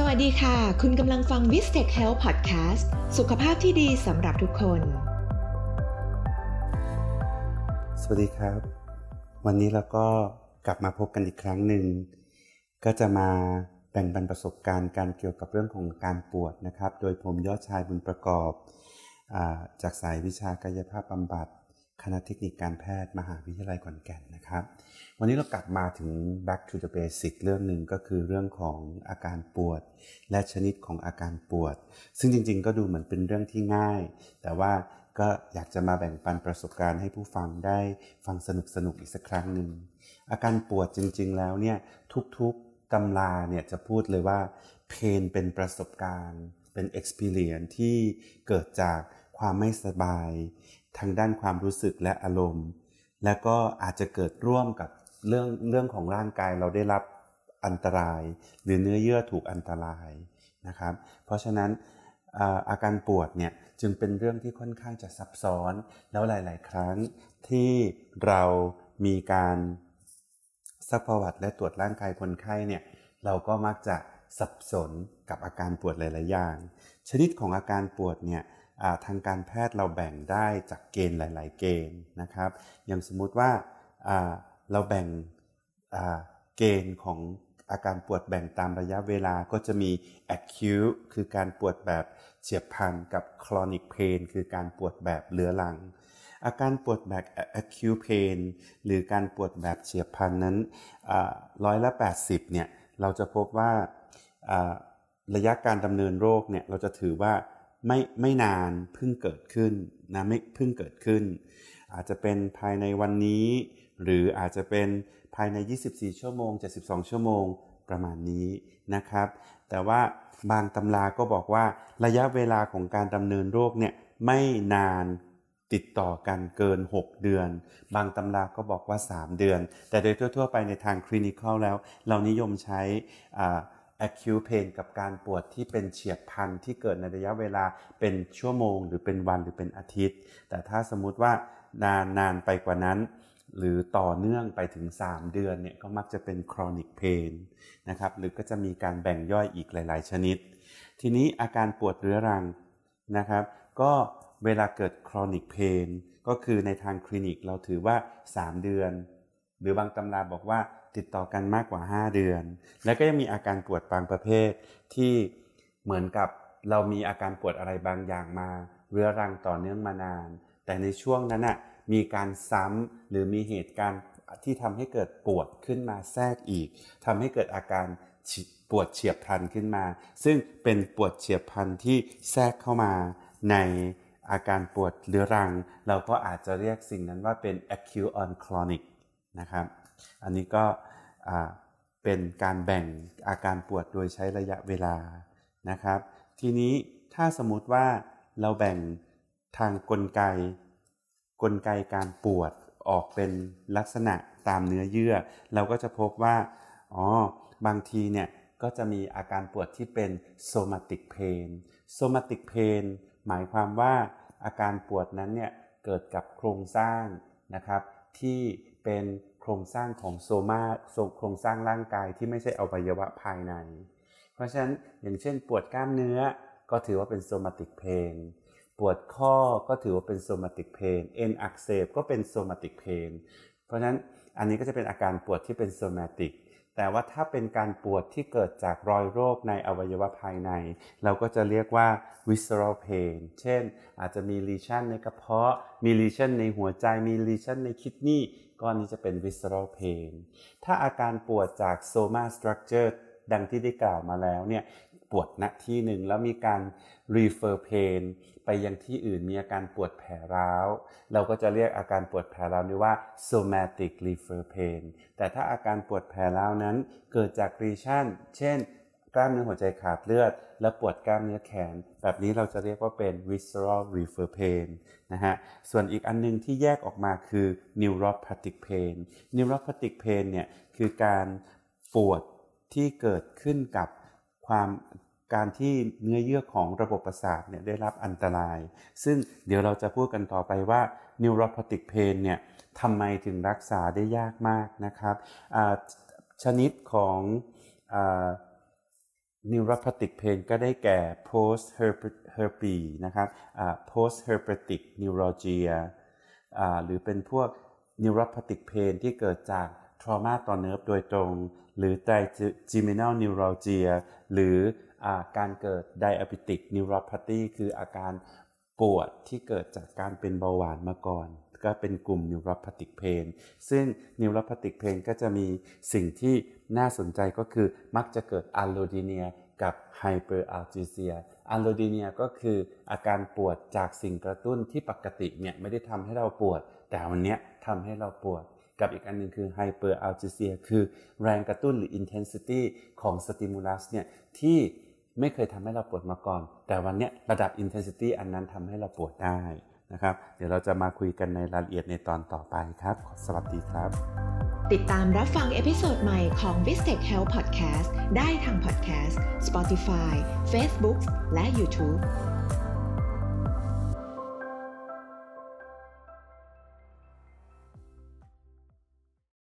สวัสดีค่ะ คุณกำลังฟัง v i s t e c h Health Podcast สุขภาพที่ดีสำหรับทุกคน สวัสดีครับ วันนี้เราก็กลับมาพบกันอีกครั้งหนึ่ง ก็จะมาแบ่งปันประสบการณ์การเกี่ยวกับเรื่องของการปวดนะครับ โดยผมยอดชายบุญประกอบอจากสายวิชากายภาพบำบัด ณะเทคนิคการแพทย์มหาวิทยาลัยขอนแก่นนะครับ วันนี้เรากลับมาถึง back to the basic เรื่องหนึ่งก็คือเรื่องของอาการปวด และชนิดของอาการปวด ซึ่งจริงๆ ก็ดูเหมือนเป็นเรื่องที่ง่าย แต่ว่าก็อยากจะมาแบ่งปันประสบการณ์ให้ผู้ฟังได้ฟังสนุกๆอีกสักครั้งหนึ่งอาการปวดจริง ๆ แล้วเนี่ยทุกๆตำราเนี่ยจะพูดเลยว่าเพนเป็นประสบการณ์ เป็น experience ที่เกิดจากความไม่สบาย ทางด้านความรู้สึกและอารมณ์ และก็อาจจะเกิดร่วมกับเรื่องเรื่องของร่างกายเราได้รับอันตราย หรือเนื้อเยื่อถูกอันตรายนะครับ เพราะฉะนั้นอาการปวดเนี่ยจึงเป็นเรื่องที่ค่อนข้างจะซับซ้อน แล้วหลาย ๆ ครั้งที่เรามีการซักประวัติและตรวจร่างกายคนไข้เนี่ยเราก็มักจะสับสนกับอาการปวดหลาย ๆ อย่าง ชนิดของอาการปวดเนี่ย ทางการแพทย์เราแบ่งได้จากเกณฑ์หลาย ๆ เกณฑ์นะครับ อย่างสมมุติว่าเราแบ่งเกณฑ์ของอาการปวดแบ่งตามระยะเวลาก็จะมี acute คือการปวดแบบเฉียบพลันกับ chronic pain คือการปวดแบบเรื้อรัง อาการปวดแบบ acute pain หรือการปวดแบบเฉียบพลันนั้นร้อยละ80เนี่ยเราจะพบว่าระยะการดำเนินโรคเนี่ยเราจะถือว่า ไม่ไม่นานเพิ่งเกิดขึ้นนะไม่เพิ่งเกิดขึ้น อาจจะเป็นภายในวันนี้ หรืออาจจะเป็นภายใน 24 ชั่วโมง 72 ชั่วโมงประมาณนี้นะครับ แต่ว่าบางตำราก็บอกว่าระยะเวลาของการดำเนินโรคเนี่ยไม่นานติดต่อกันเกิน 6 เดือน บางตำราก็บอกว่า 3 เดือน แต่โดยทั่ว ๆ ไปในทางคลินิคอลแล้ว เรานิยมใช้ acute pain กับการปวดที่เป็นเฉียบพลันที่เกิดในระยะเวลาเป็นชั่วโมง หรือเป็นวันหรือเป็นอาทิตย์ แต่ถ้าสมมุติว่านานนานไปกว่านั้น หรือต่อเนื่องไปถึง 3 เดือนเนี่ยก็มักจะเป็น chronic pain นะครับหรือก็จะมีการแบ่งย่อยอีกหลาย ๆ ชนิด ทีนี้อาการปวดเรื้อรังนะครับ ก็เวลาเกิด chronic pain ก็คือในทางคลินิกเราถือว่า 3 เดือน หรือบางตำราบอกว่า ติดต่อกันมากกว่า 5 เดือน แล้วก็ยังมีอาการปวดบางประเภทที่เหมือนกับเรามีอาการปวดอะไรบางอย่างมา เรื้อรังต่อเนื่องมานาน แต่ในช่วงนั้นน่ะมีการซ้ำหรือมีเหตุการณ์ที่ทำให้เกิดปวดขึ้นมาแทรกอีกทำให้เกิดอาการปวดเฉียบพลันขึ้นมา ซึ่งเป็นปวดเฉียบพลันที่แทรกเข้ามาในอาการปวดเรื้อรัง เราก็อาจจะเรียกสิ่งนั้นว่าเป็น acute on chronic นะครับ อันนี้ก็ เป็นการแบ่งอาการปวดโดยใช้ระยะเวลานะครับ ทีนี้ถ้าสมมติว่าเราแบ่งทางกลไก กลไกการปวดออกเป็นลักษณะตามเนื้อเยื่อ เราก็จะพบว่าอ๋อบางทีเนี่ยก็จะมีอาการปวดที่เป็น somatic pain somatic pain หมายความว่าอาการปวดนั้นเนี่ยเกิดกับโครงสร้างนะครับที่ เป็นโครงสร้างของโซมาโครงสร้างร่างกายที่ไม่ใช่อวัยวะภายใน เพราะฉะนั้นอย่างเช่น ปวดกล้ามเนื้อก็ถือว่าเป็นโซมาติกเพนปวดข้อก็ถือว่าเป็น somatic pain เอ็นอักเสบก็เป็น somatic pain เพราะฉะนั้นอันนี้ก็จะเป็นอาการปวดที่เป็น somatic แต่ว่าถ้าเป็นการปวดที่เกิดจากรอยโรคในอวัยวะภายใน เราก็จะเรียกว่า visceral pain เช่น อาจจะมี lesion ในกระเพาะ มี lesion ในหัวใจ มี lesion ใน kidney ก้อนนี้จะเป็น visceral pain ถ้าอาการปวดจาก somatic structure ดังที่ได้กล่าวมาแล้วเนี่ยปวดณที่หนึ่งแล้วมีการ refer pain ไปยังที่อื่นมีอาการปวดแผลร้าว เราก็จะเรียกอาการปวดแผลร้าวนี้ว่า somatic refer pain แต่ถ้าอาการปวดแผลร้าวนั้นเกิดจาก lesion เช่น กล้ามเนื้อหัวใจขาดเลือด และปวดกล้ามเนื้อแขน แบบนี้เราจะเรียกว่าเป็น visceral refer pain นะฮะ ส่วนอีกอันนึงที่แยกออกมาคือ neuropathic pain neuropathic pain เนี่ยคือการปวดที่เกิดขึ้นกับความการที่เนื้อเยื่อของระบบประสาทเนี่ยได้รับอันตราย ซึ่งเดี๋ยวเราจะพูดกันต่อไปว่า neuropathic pain เนี่ยทำไมถึงรักษาได้ยากมากนะครับชนิดของ neuropathic pain ก็ได้แก่ post herpes นะครับ post herpetic neuralgia หรือเป็นพวก neuropathic pain ที่เกิดจาก trauma ต่อเนิร์ฟโดยตรง หรือ trigeminal neuralgia หรืออการเกิด diabetic neuropathy คืออาการปวดที่เกิดจากการเป็นเบาหวานมาก่อน ก็เป็นกลุ่ม neuropathic pain ซึ่ง neuropathic pain ก็จะมีสิ่งที่น่าสนใจก็คือมักจะเกิด allodynia กับ hyperalgesia allodynia ก็คืออาการปวดจากสิ่งกระตุ้นที่ปกติเนี่ยไม่ได้ทำให้เราปวด แต่วันนี้ทำให้เราปวด กับอีกอันหนึ่งคือ hyperalgesia คือแรงกระตุ้นหรือ intensity ของ stimulus เนี่ยที่ไม่เคยทำให้เราปวดมาก่อน แต่วันนี้ระดับ intensity อันนั้นทำให้เราปวดได้ นะครับ เดี๋ยวเราจะมาคุยกันในรายละเอียดในตอนต่อไปครับ สวัสดีครับ ติดตามรับฟัง episode ใหม่ของ v i s t e c h Health Podcast ได้ทาง Podcast Spotify Facebook และ YouTube